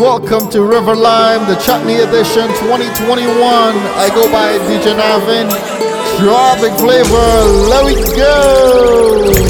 Welcome to River Lime, the Chutney Edition 2021. I go by DJ Navin. Tropic flavor, let it go!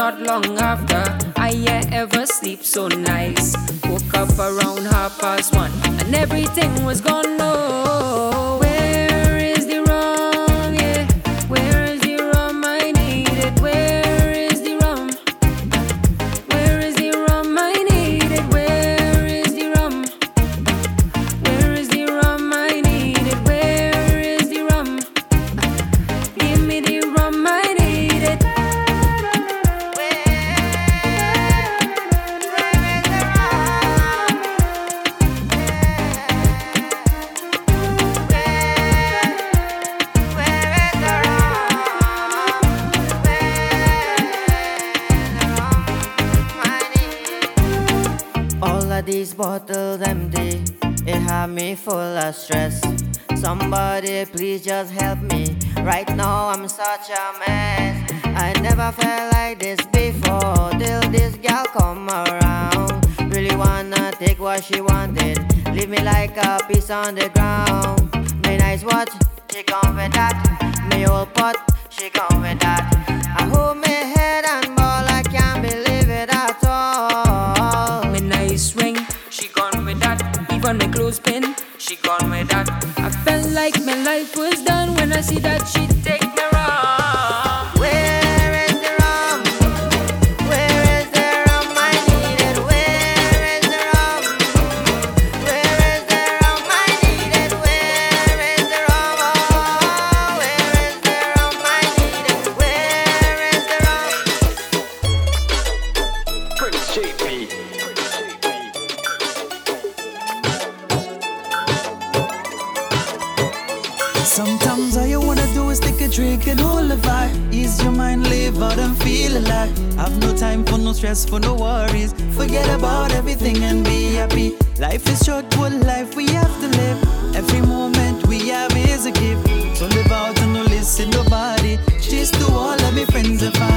not long after. I ever sleep so nice. Woke up around half past one and everything was gone. No. Stress. Somebody please just help me. Right now I'm such a mess. I never felt like this before till this girl come around. Really wanna take what she wanted. Leave me like a piece on the ground. Me nice watch, she come with that. Me old pot, she come with that. I hold my head done when To all of my friends and family.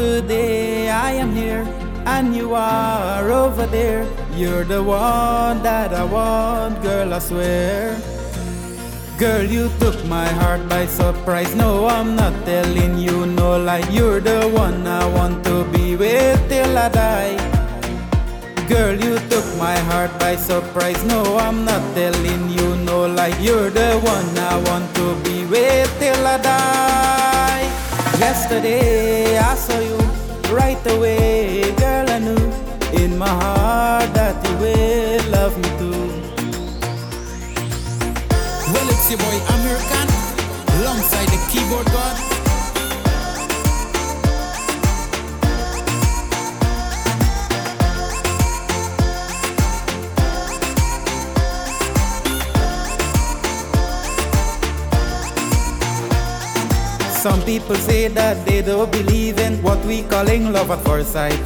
Today I am here and you are over there. You're the one that I want, girl. I swear. Girl, you took my heart by surprise. No, I'm not telling you no lie. You're the one I want to be with till I die. Girl, you took my heart by surprise. No, I'm not telling you no lie. You're the one I want to be with till I die. Yesterday I saw you right away, girl. I knew in my heart that you will love me too. Well, it's your boy American, alongside the keyboard god. Some people say that they don't believe in what we calling love at first sight.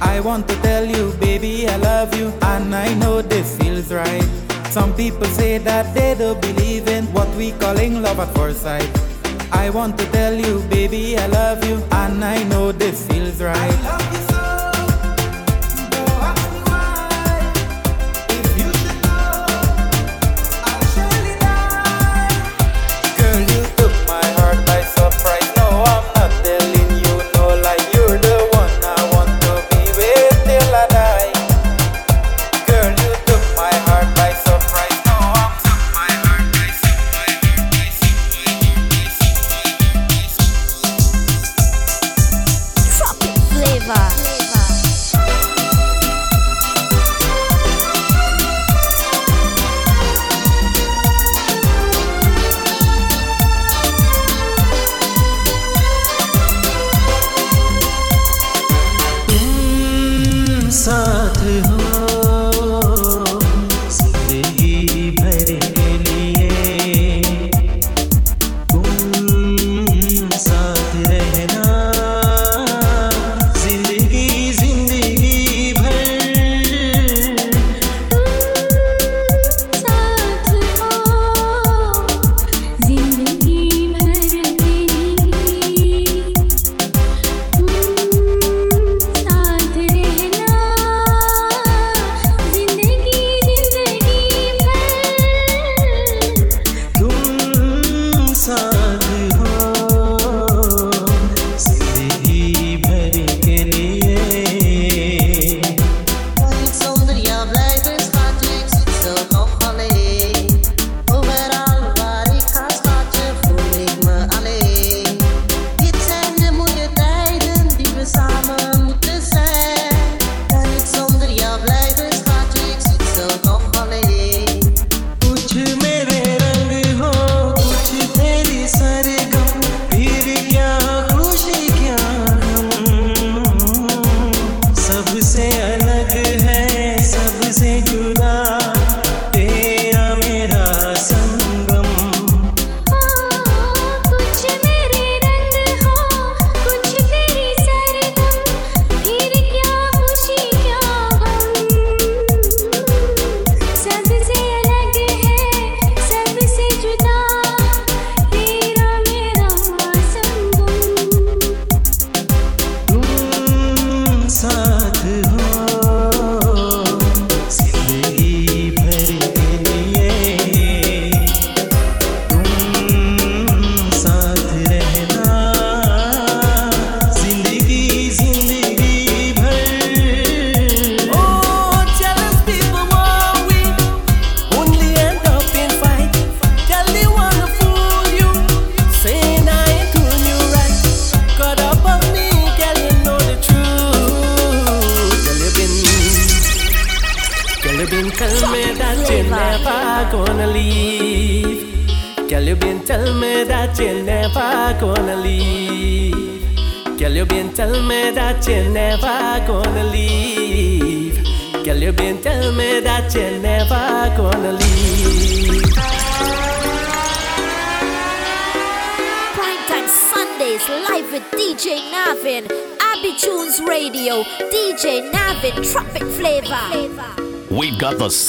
I want to tell you, baby, I love you, and I know this feels right. Some people say that they don't believe in what we calling love at first sight. I want to tell you, baby, I love you, and I know this feels right.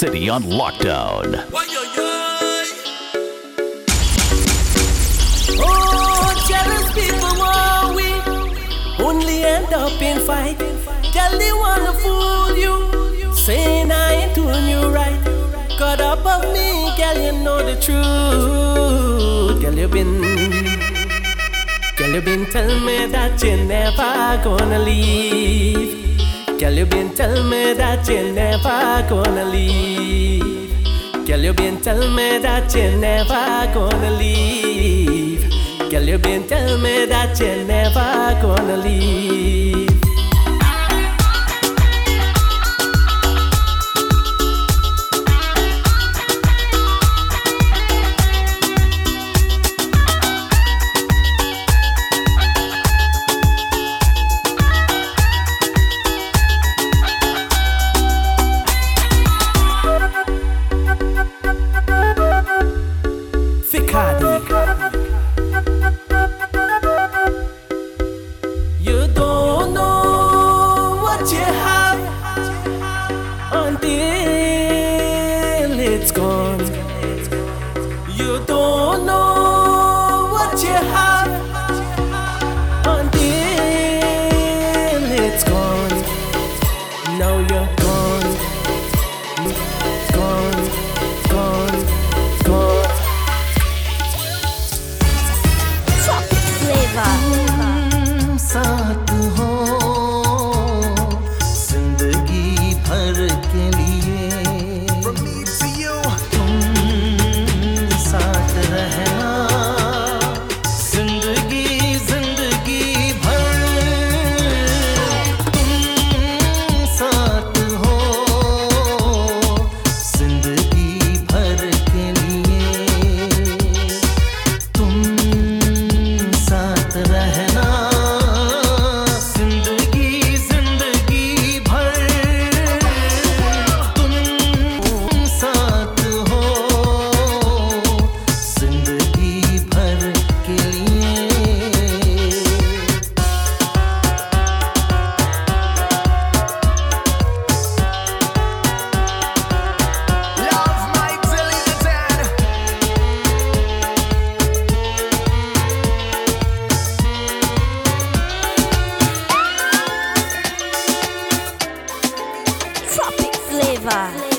City on lockdown. Oh, jealous people want we only end up in fight. They wanna fool you, saying I ain't doing you right. Up of me, girl, you know the truth. Girl, you been, girl, you been telling me that you're never gonna leave. Girl, you been telling me that you're never gonna leave. Girl, you been telling me that you're never gonna leave. Girl, you been telling me that you're never gonna leave. Tropic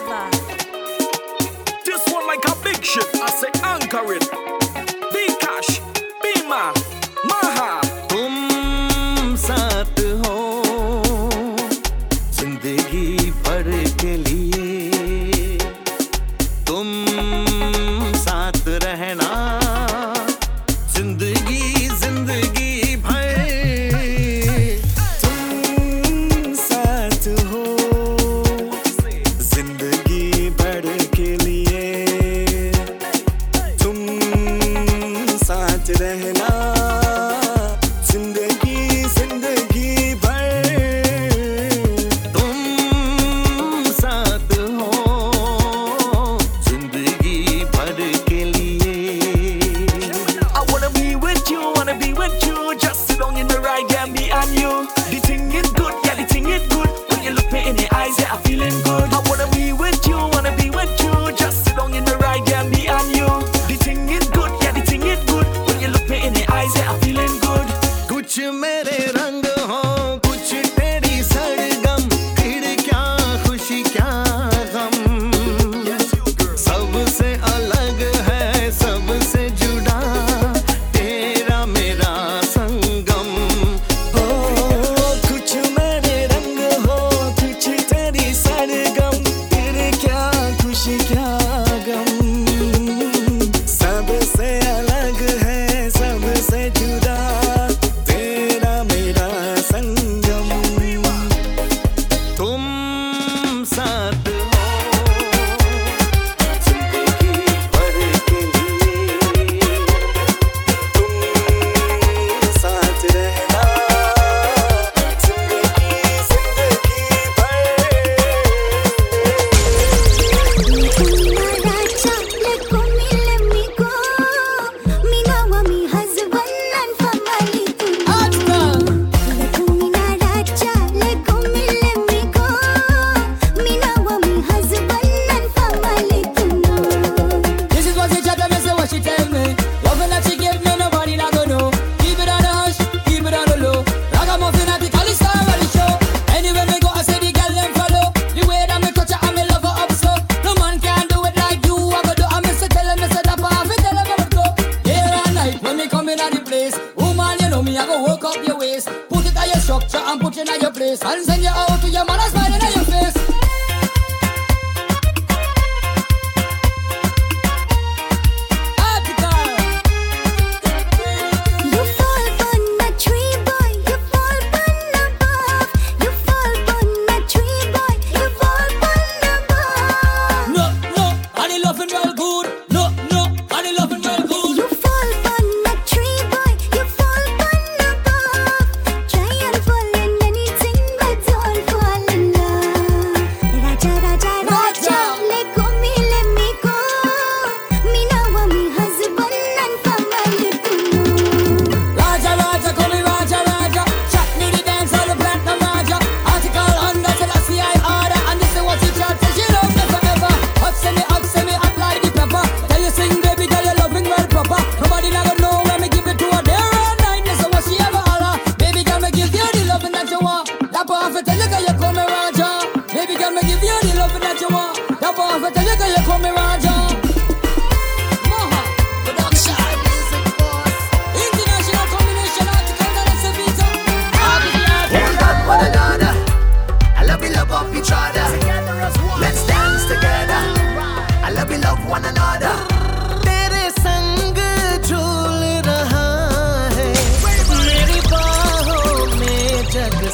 We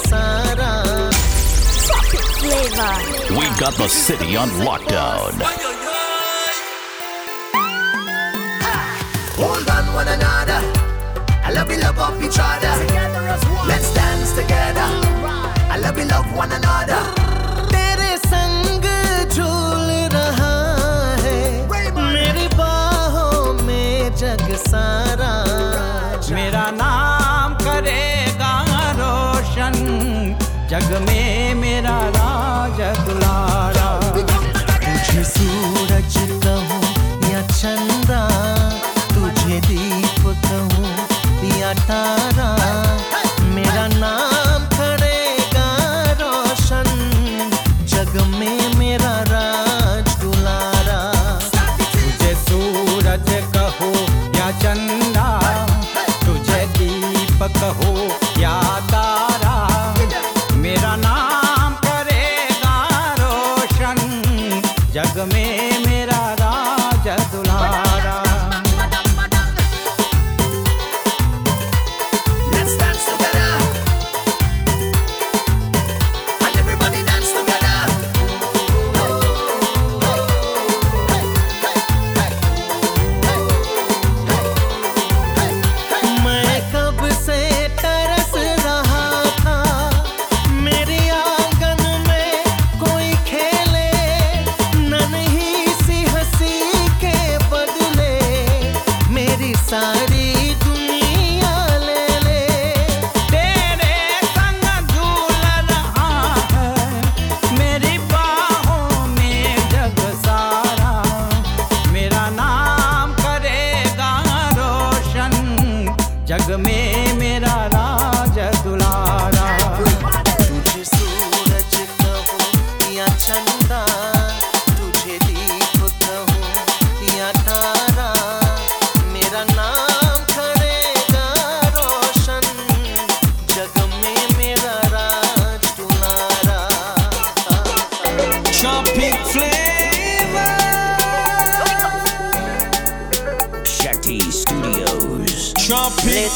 got the city on lockdown. Hold on one another. I love you, love each other. Let's dance together. I love you, love one another. सारा जग में मेरा राज दुलारा तुझे सूरज कहूँ या चंदा तुझे दीप कहूँ या तारा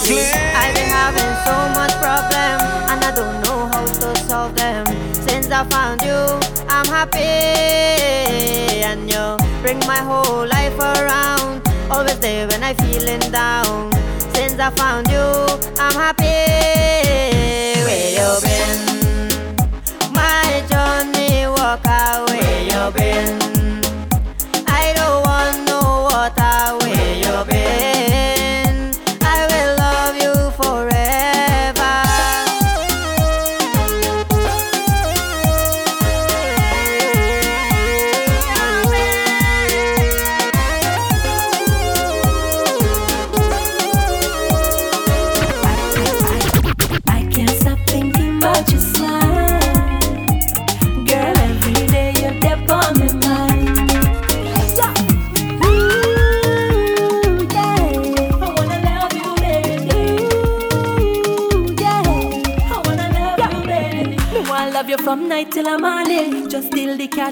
lately. I've been having so much problem and I don't know how to solve them. Since I found you, I'm happy and you bring my whole life around. Always there when I'm feeling down. Since I found you, I'm happy.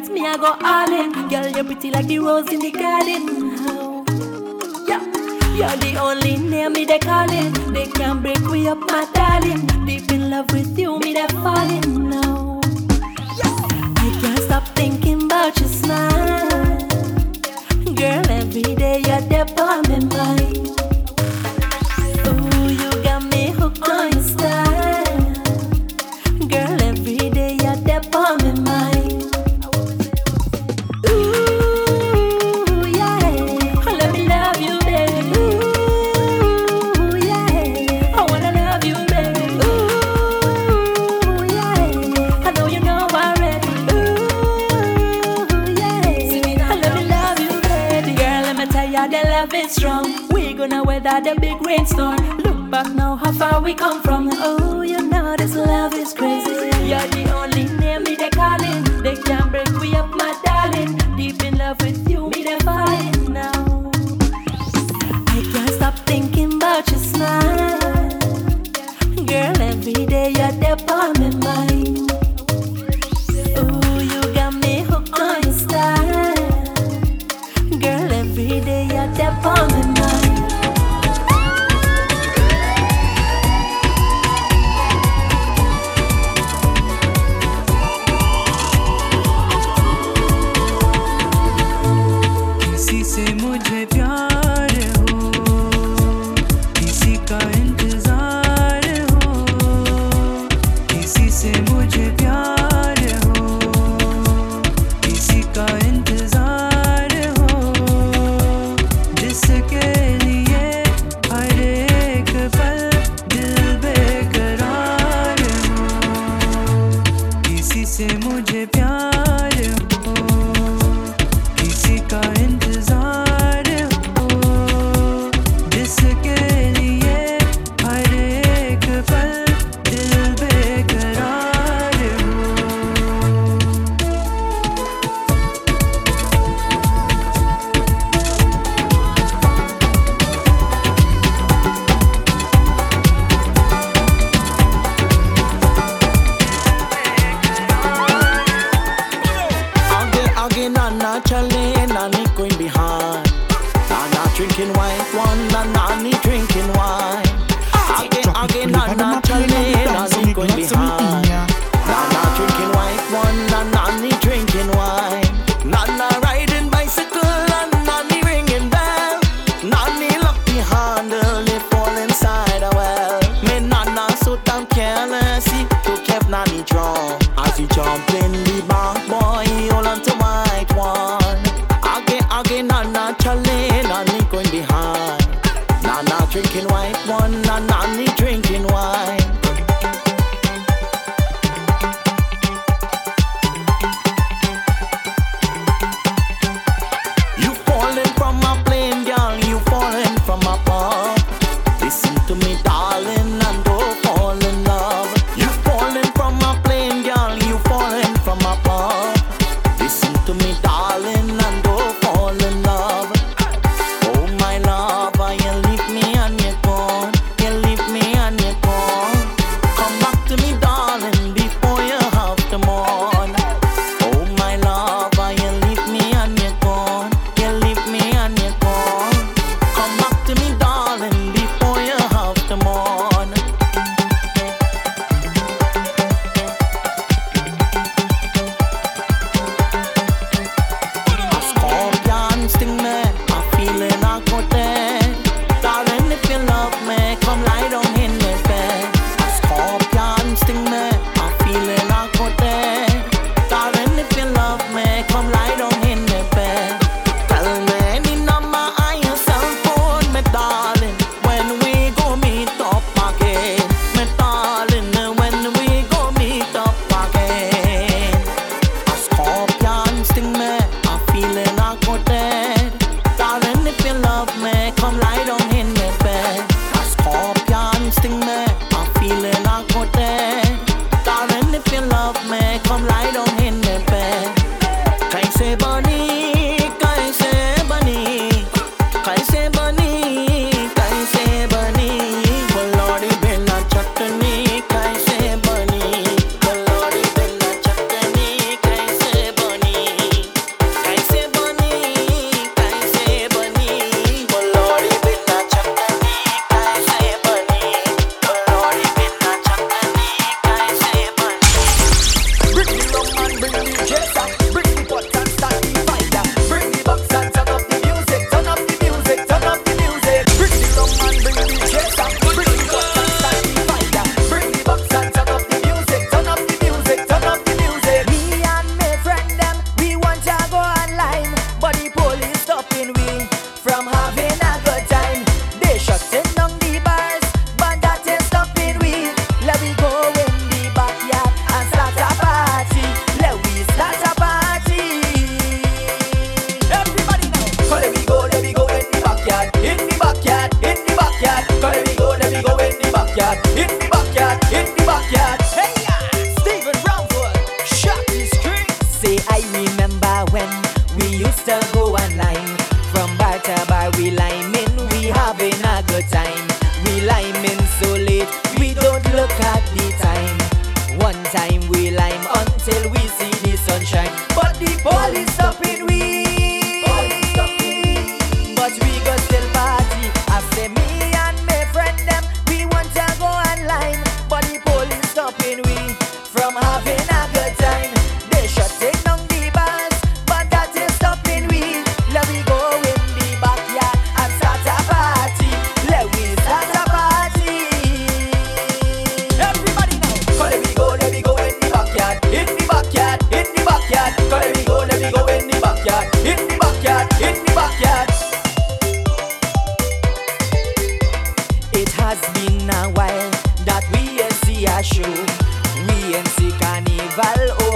that me I go all in. Girl, you're pretty like the rose in the garden. Yeah, you're the only name me they calling. They can't break me up, my darling. Deep in love with you, me they falling now. I can't stop thinking about your smile, girl. Every day you're there by my mind. That the big rainstorm. Look back now, how far we come from. Oh, you know this love is crazy. You're the only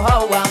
how I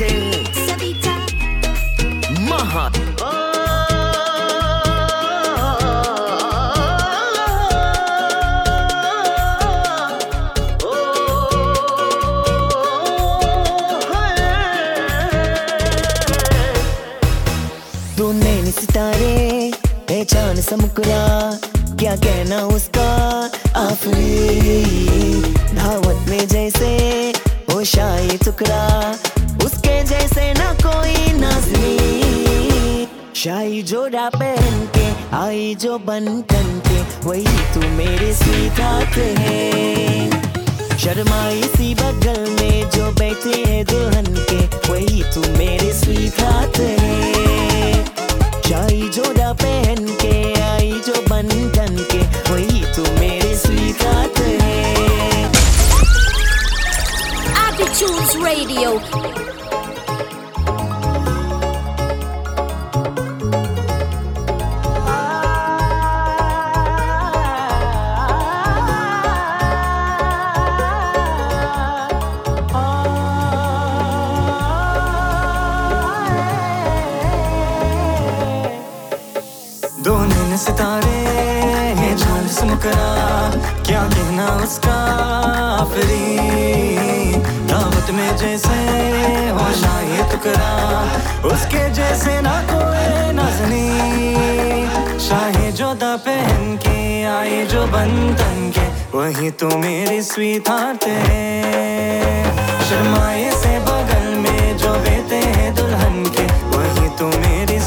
से सविता महा तू सितारे पहचान समुकरा क्या कहना उस पहन के आई जो बन कन के वही तू मेरे सीधात है। शर्मा सी बगल में जो बैठे है दुल्हन के, वही तू मेरे सीधात है। शाही जोड़ा पहन के आई जो बन कन के वही तू मेरे सीधात है। Attitudes Radio. जो बंधन के, वही तो मेरी स्वीकार है। शर्माए से बगल में जो बेते हैं दुल्हन के, वही तो मेरी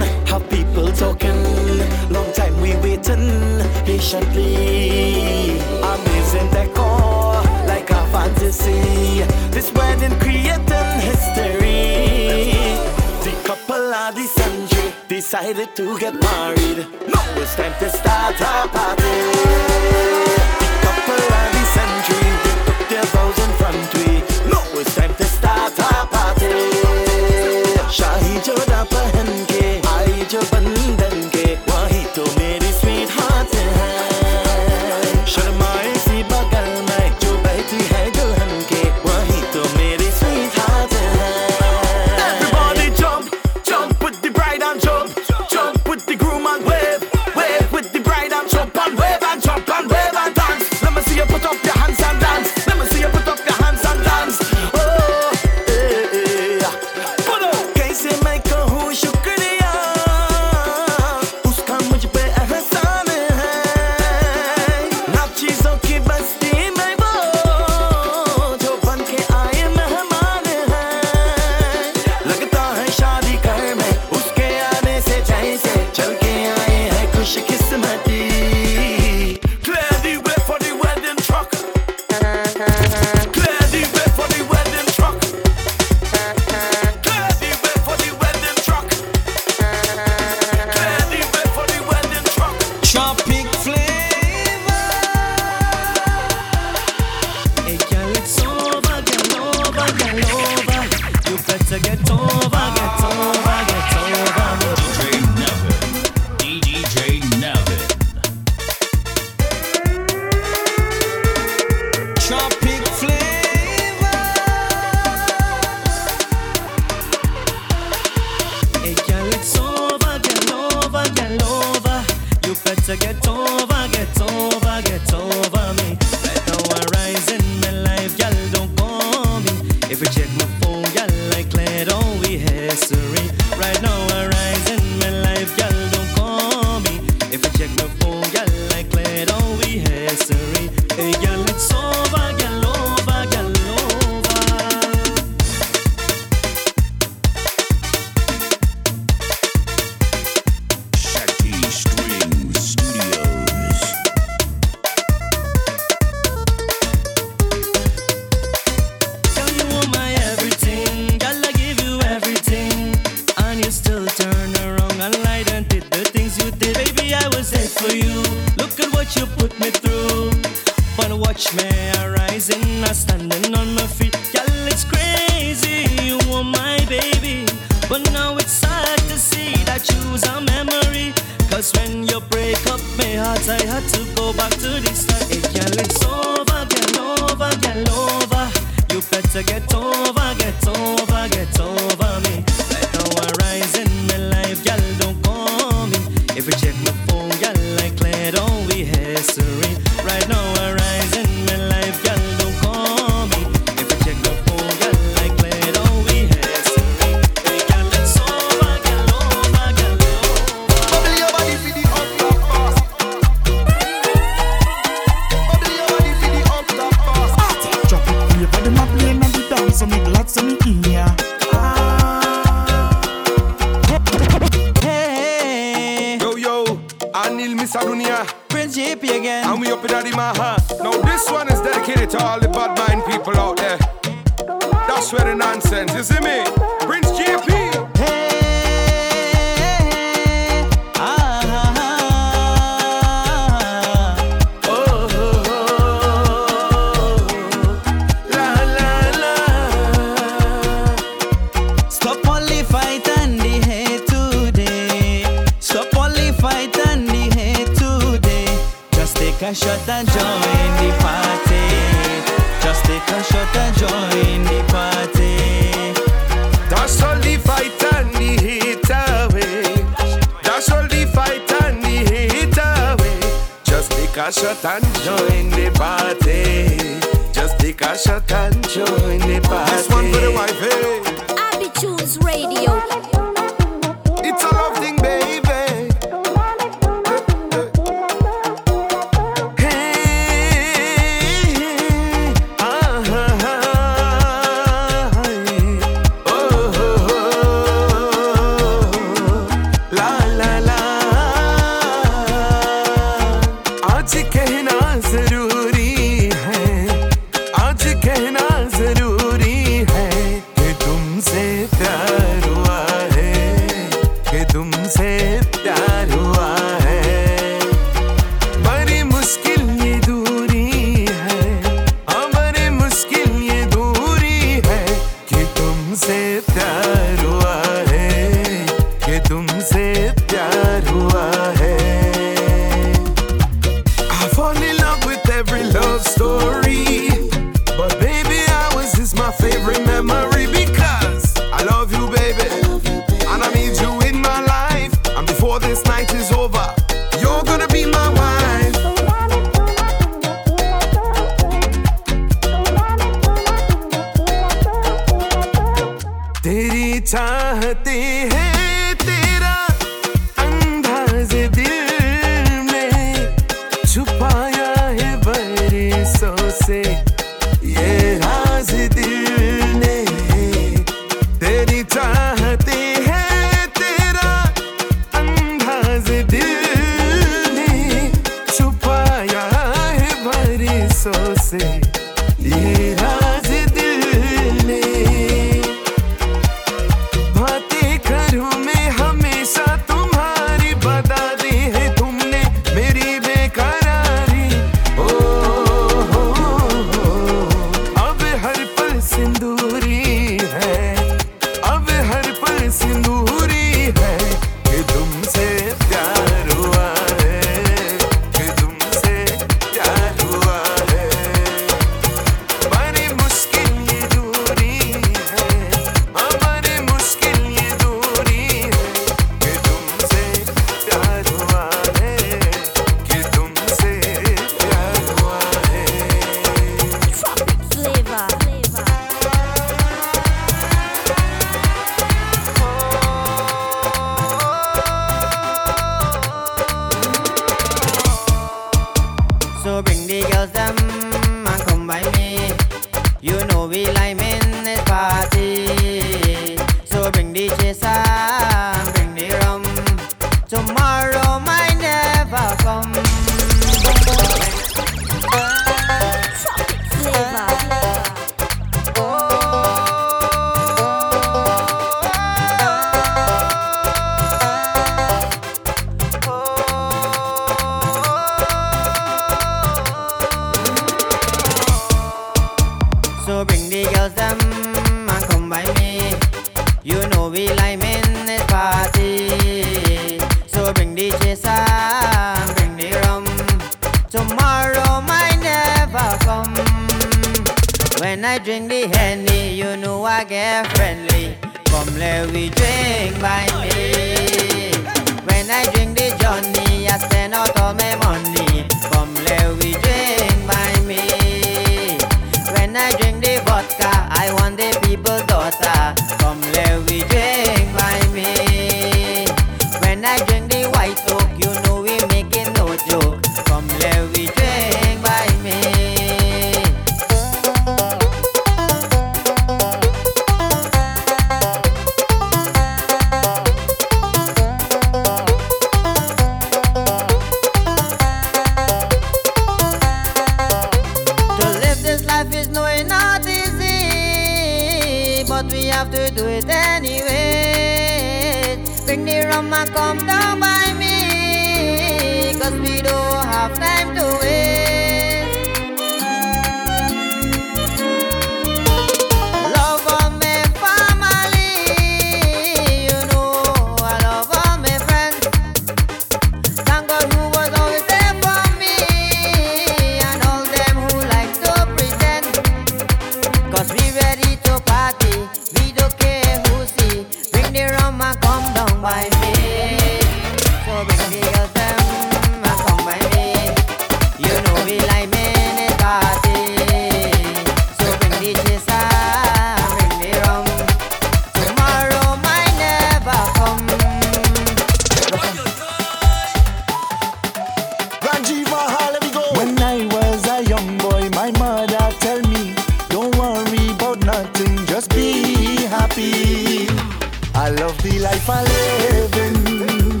life I'm living.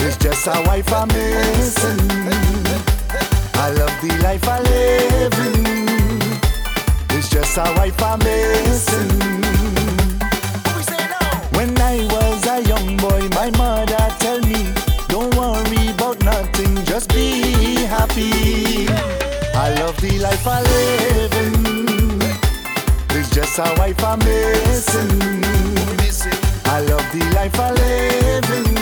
It's just a wife I'm missing. I love the life I'm living. It's just a wife I'm missing. When I was a young boy, my mother tell me, don't worry about nothing, just be happy. I love the life I'm living. It's just a wife I'm missing. I love the life I live in.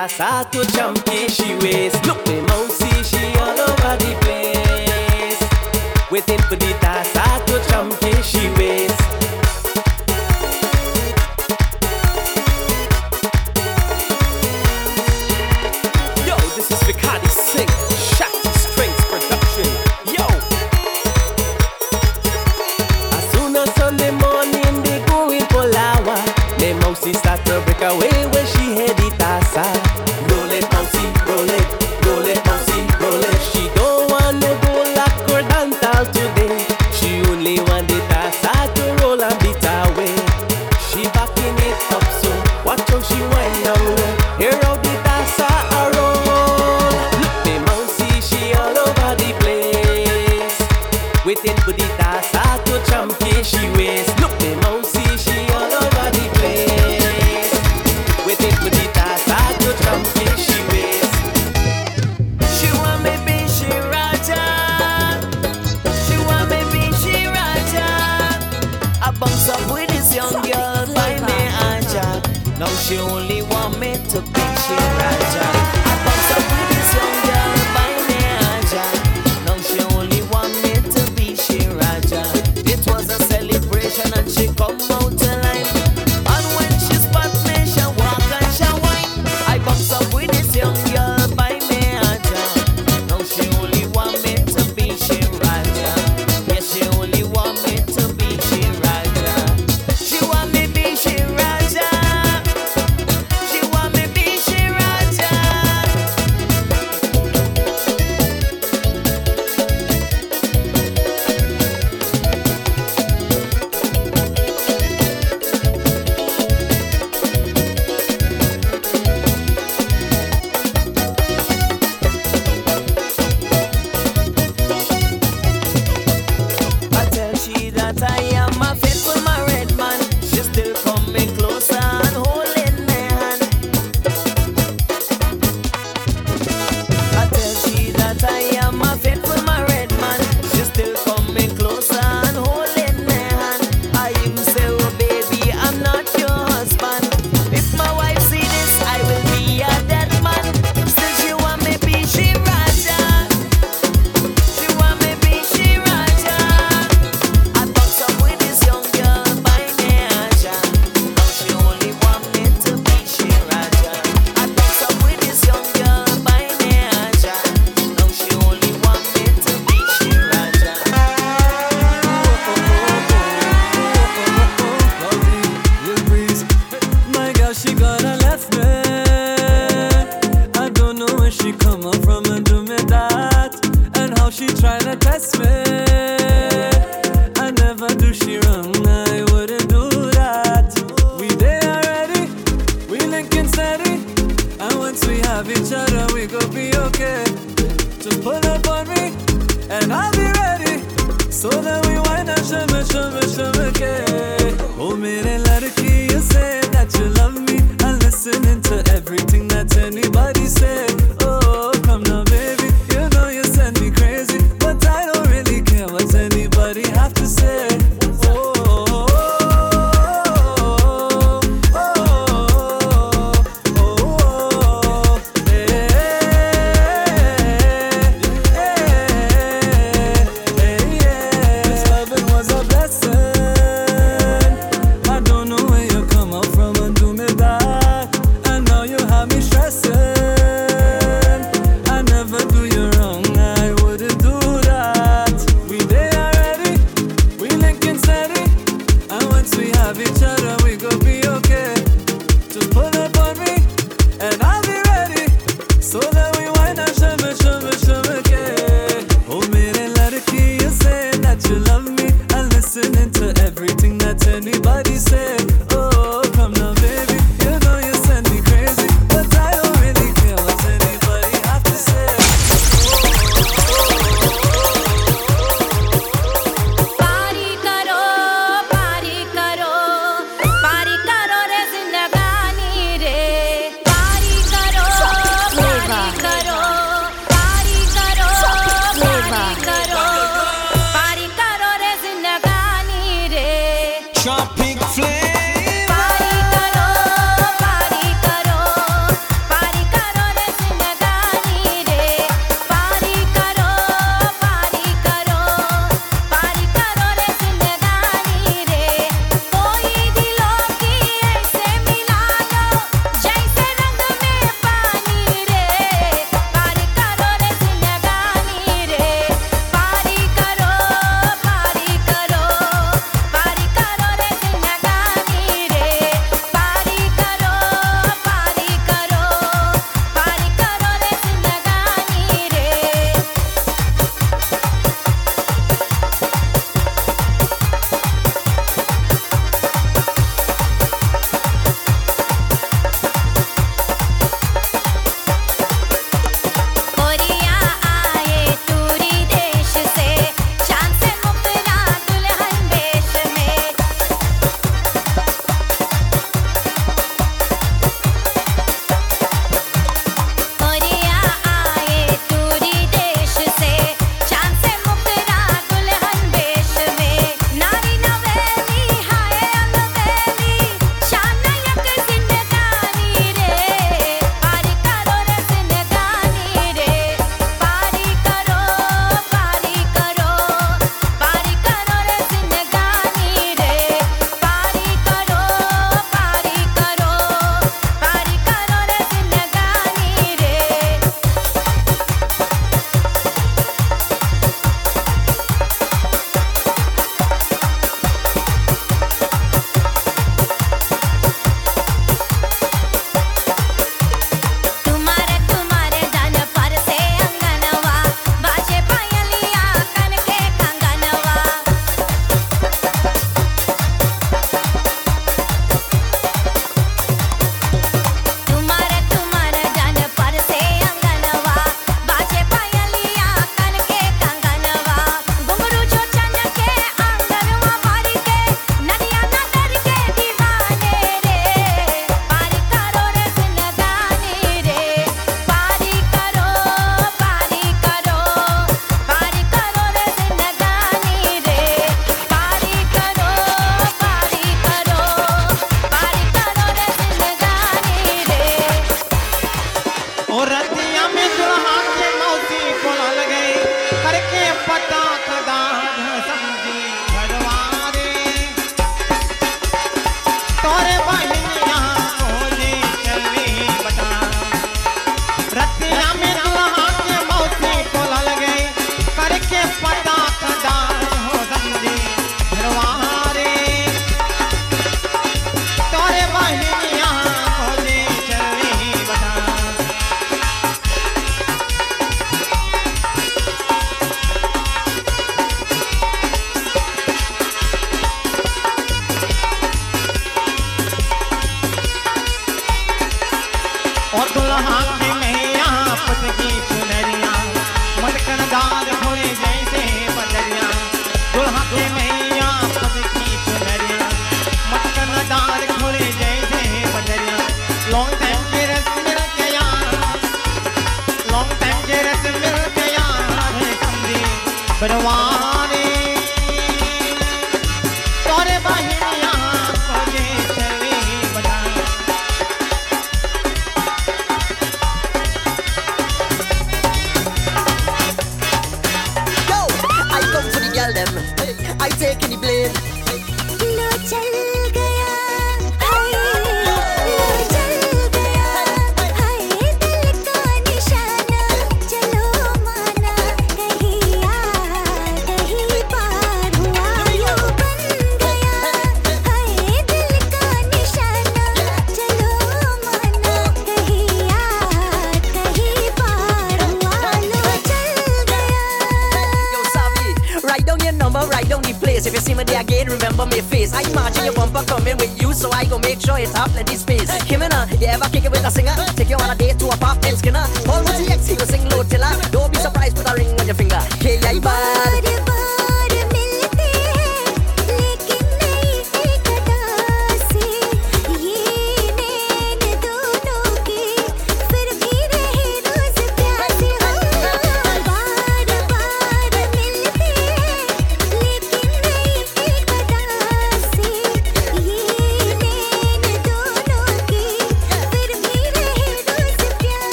ass out to chunky she waist. Look, the mousey, she all over the place. Waiting for the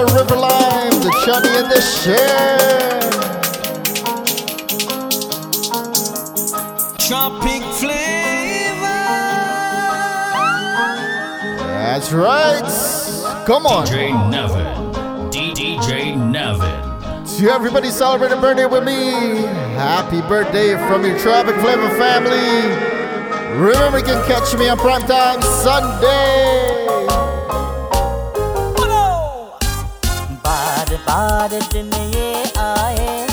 you know it's all about River Lime, the chutney and the share. Tropic flavor. That's right. Come on. DJ Nevin. DJ Nevin. To everybody celebrating birthday with me, happy birthday from your Tropic Flavor family. Remember, you can catch me on Primetime Sunday. Body, body, दिन ये आए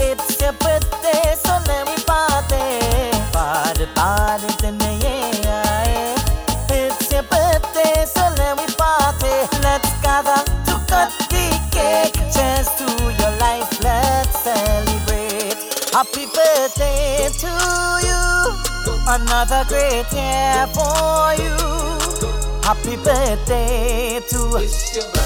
It's your birthday, so let me party Body, body, दिन ये आए It's your birthday, so let me party Let's gather to cut the cake Cheers to your life, let's celebrate Happy birthday to you Another great year for you Happy birthday to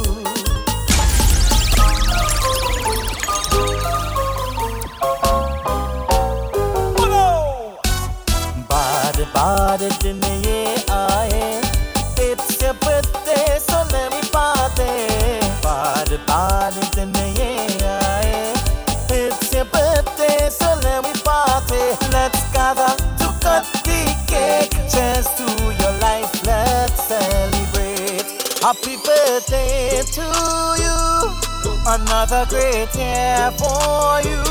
Happy birthday to you. Another great year for you.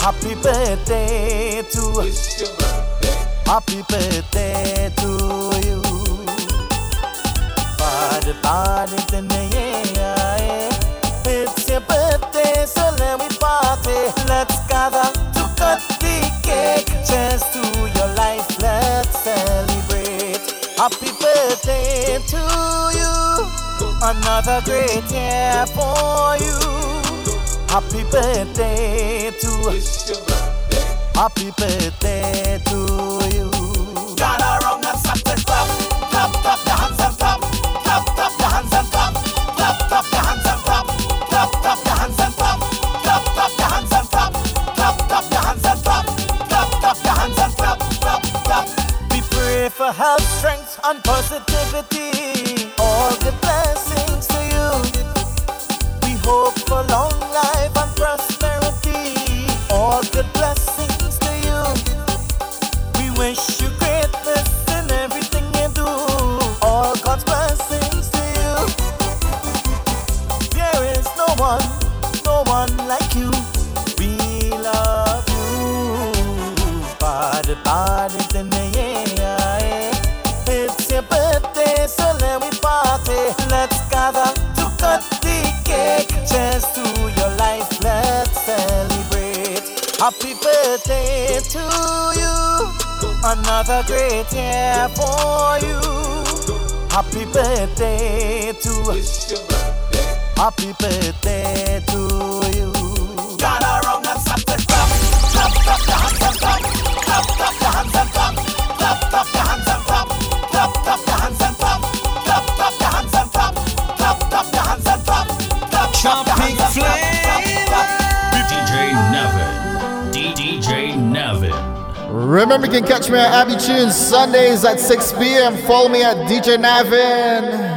Happy birthday to birthday. Happy birthday to you. Party parties in the air. It's your birthday, so let me party. Let's gather to cut the cake. Cheers to your life. Let's celebrate. Happy birthday to you. Another great year for you. Happy birthday to Happy birthday to you. And positivity. Another great year for you. Happy birthday to Happy birthday to Remember, you can catch me at Abbey Tunes Sundays at 6 p.m. Follow me at DJ Navin.